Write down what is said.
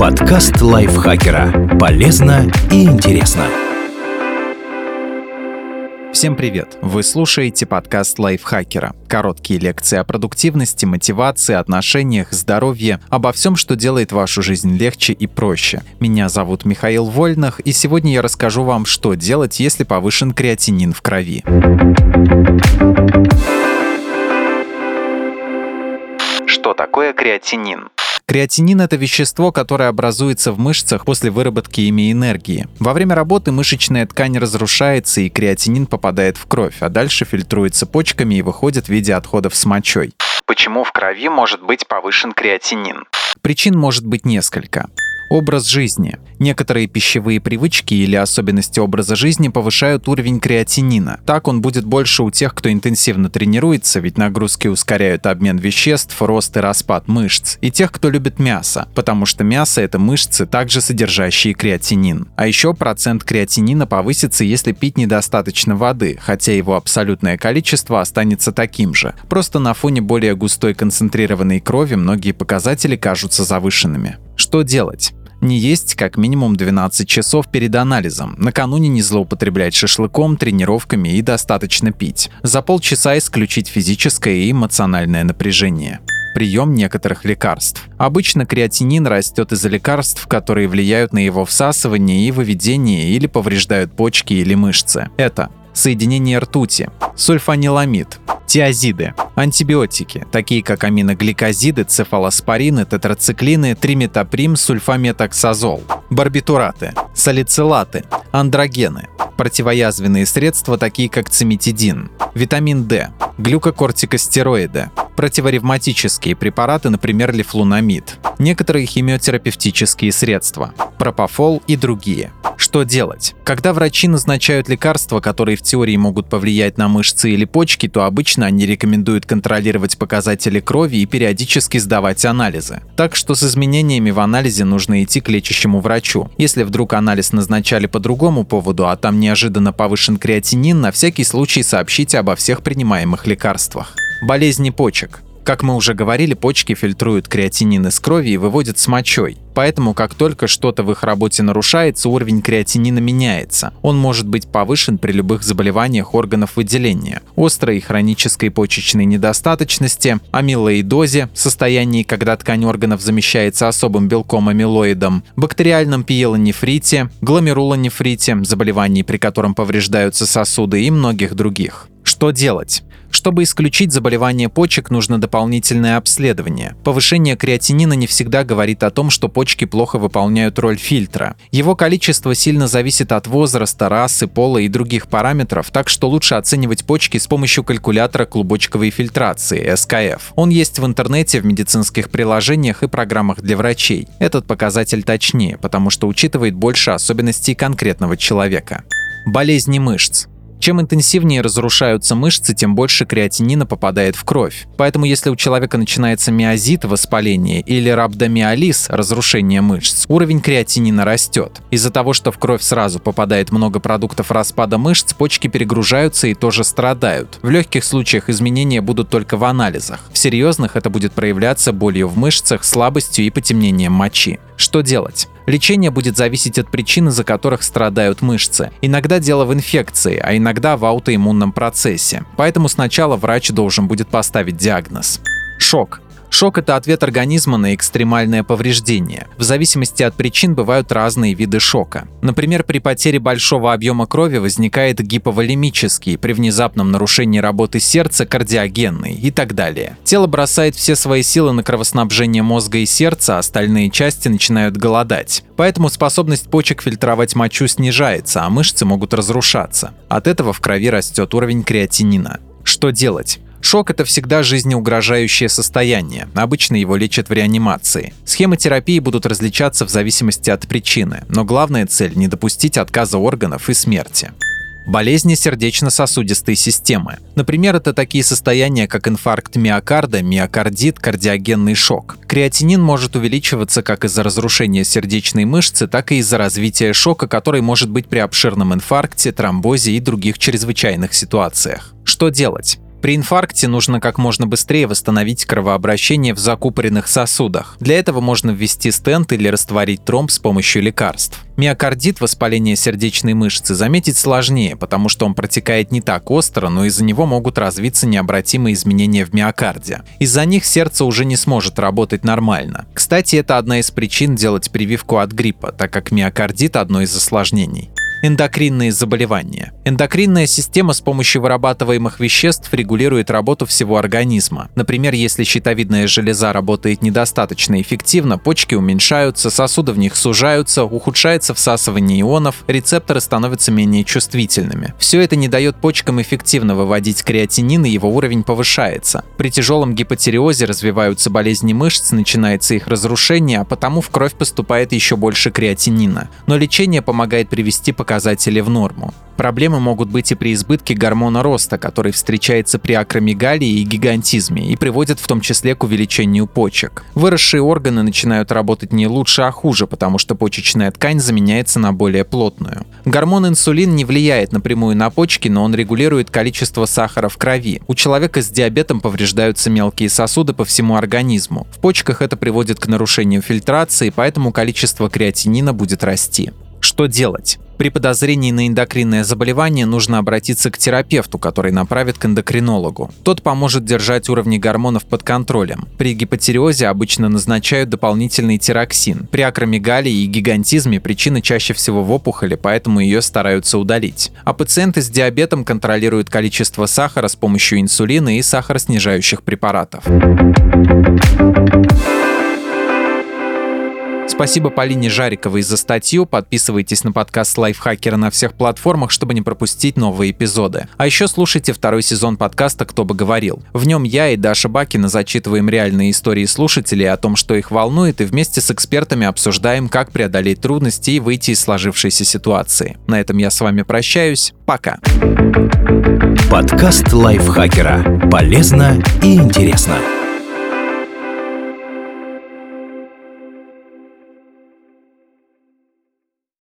Подкаст лайфхакера. Полезно и интересно. Всем привет! Вы слушаете подкаст лайфхакера. Короткие лекции о продуктивности, мотивации, отношениях, здоровье, обо всем, что делает вашу жизнь легче и проще. Меня зовут Михаил Вольнах, и сегодня я расскажу вам, что делать, если повышен креатинин в крови. Что такое креатинин? Креатинин – это вещество, которое образуется в мышцах после выработки ими энергии. Во время работы мышечная ткань разрушается, и креатинин попадает в кровь, а дальше фильтруется почками и выходит в виде отходов с мочой. Почему в крови может быть повышен креатинин? Причин может быть несколько. Образ жизни. Некоторые пищевые привычки или особенности образа жизни повышают уровень креатинина. Так он будет больше у тех, кто интенсивно тренируется, ведь нагрузки ускоряют обмен веществ, рост и распад мышц, и тех, кто любит мясо, потому что мясо — это мышцы, также содержащие креатинин. А еще процент креатинина повысится, если пить недостаточно воды, хотя его абсолютное количество останется таким же. Просто на фоне более густой концентрированной крови многие показатели кажутся завышенными. Что делать? Не есть как минимум 12 часов перед анализом. Накануне не злоупотреблять шашлыком, тренировками и достаточно пить. За полчаса исключить физическое и эмоциональное напряжение прием некоторых лекарств. Обычно креатинин растет из-за лекарств, которые влияют на его всасывание и выведение или повреждают почки или мышцы. Это соединение ртути, сульфаниламид, тиазиды, антибиотики, такие как аминогликозиды, цефалоспорины, тетрациклины, триметаприм, сульфаметоксазол, барбитураты, салицилаты, андрогены, противоязвенные средства, такие как циметидин, витамин D, глюкокортикостероиды, противоревматические препараты, например, лифлунамид, некоторые химиотерапевтические средства, пропофол и другие. Что делать? Когда врачи назначают лекарства, которые в теории могут повлиять на мышцы или почки, то обычно они рекомендуют контролировать показатели крови и периодически сдавать анализы. Так что с изменениями в анализе нужно идти к лечащему врачу. Если вдруг анализ назначали по другому поводу, а там неожиданно повышен креатинин, на всякий случай сообщите обо всех принимаемых лекарствах. Болезни почек. Как мы уже говорили, почки фильтруют креатинин из крови и выводят с мочой. Поэтому, как только что-то в их работе нарушается, уровень креатинина меняется. Он может быть повышен при любых заболеваниях органов выделения, острой и хронической почечной недостаточности, амилоидозе, состоянии, когда ткань органов замещается особым белком амилоидом, бактериальном пиелонефрите, гломерулонефрите, заболевании, при котором повреждаются сосуды и многих других. Что делать? Чтобы исключить заболевание почек, нужно дополнительное обследование. Повышение креатинина не всегда говорит о том, что почки плохо выполняют роль фильтра. Его количество сильно зависит от возраста, расы, пола и других параметров, так что лучше оценивать почки с помощью калькулятора клубочковой фильтрации СКФ. Он есть в интернете, в медицинских приложениях и программах для врачей. Этот показатель точнее, потому что учитывает больше особенностей конкретного человека. Болезни мышц. Чем интенсивнее разрушаются мышцы, тем больше креатинина попадает в кровь. Поэтому если у человека начинается миозит, воспаление, или рhabdomиолиз, разрушение мышц, уровень креатинина растет. Из-за того, что в кровь сразу попадает много продуктов распада мышц, почки перегружаются и тоже страдают. В легких случаях изменения будут только в анализах. В серьезных это будет проявляться болью в мышцах, слабостью и потемнением мочи. Что делать? Лечение будет зависеть от причин, из-за которых страдают мышцы. Иногда дело в инфекции, а иногда в аутоиммунном процессе. Поэтому сначала врач должен будет поставить диагноз. Шок. Шок – это ответ организма на экстремальное повреждение. В зависимости от причин бывают разные виды шока. Например, при потере большого объема крови возникает гиповолемический, при внезапном нарушении работы сердца – кардиогенный и так далее. Тело бросает все свои силы на кровоснабжение мозга и сердца, а остальные части начинают голодать. Поэтому способность почек фильтровать мочу снижается, а мышцы могут разрушаться. От этого в крови растет уровень креатинина. Что делать? Шок – это всегда жизнеугрожающее состояние. Обычно его лечат в реанимации. Схемы терапии будут различаться в зависимости от причины, но главная цель – не допустить отказа органов и смерти. Болезни сердечно-сосудистой системы. Например, это такие состояния, как инфаркт миокарда, миокардит, кардиогенный шок. Креатинин может увеличиваться как из-за разрушения сердечной мышцы, так и из-за развития шока, который может быть при обширном инфаркте, тромбозе и других чрезвычайных ситуациях. Что делать? При инфаркте нужно как можно быстрее восстановить кровообращение в закупоренных сосудах. Для этого можно ввести стенд или растворить тромб с помощью лекарств. Миокардит, воспаление сердечной мышцы, заметить сложнее, потому что он протекает не так остро, но из-за него могут развиться необратимые изменения в миокарде. Из-за них сердце уже не сможет работать нормально. Кстати, это одна из причин делать прививку от гриппа, так как миокардит – одно из осложнений. Эндокринные заболевания. Эндокринная система с помощью вырабатываемых веществ регулирует работу всего организма. Например, если щитовидная железа работает недостаточно эффективно, почки уменьшаются, сосуды в них сужаются, ухудшается всасывание ионов, рецепторы становятся менее чувствительными. Все это не дает почкам эффективно выводить креатинин, и его уровень повышается. При тяжелом гипотериозе развиваются болезни мышц, начинается их разрушение, а потому в кровь поступает еще больше креатинина. Но лечение помогает привести показатели показатели в норму. Проблемы могут быть и при избытке гормона роста, который встречается при акромегалии и гигантизме и приводит в том числе к увеличению почек. Выросшие органы начинают работать не лучше, а хуже, потому что почечная ткань заменяется на более плотную. Гормон инсулин не влияет напрямую на почки, но он регулирует количество сахара в крови. У человека с диабетом повреждаются мелкие сосуды по всему организму. В почках это приводит к нарушению фильтрации, поэтому количество креатинина будет расти. Что делать? При подозрении на эндокринное заболевание нужно обратиться к терапевту, который направит к эндокринологу. Тот поможет держать уровни гормонов под контролем. При гипотериозе обычно назначают дополнительный тироксин. При акромегалии и гигантизме причина чаще всего в опухоли, поэтому ее стараются удалить. А пациенты с диабетом контролируют количество сахара с помощью инсулина и сахароснижающих препаратов. Спасибо Полине Жариковой за статью. Подписывайтесь на подкаст Лайфхакера на всех платформах, чтобы не пропустить новые эпизоды. А еще слушайте второй сезон подкаста «Кто бы говорил». В нем я и Даша Бакина зачитываем реальные истории слушателей о том, что их волнует, и вместе с экспертами обсуждаем, как преодолеть трудности и выйти из сложившейся ситуации. На этом я с вами прощаюсь. Пока. Подкаст Лайфхакера. Полезно и интересно.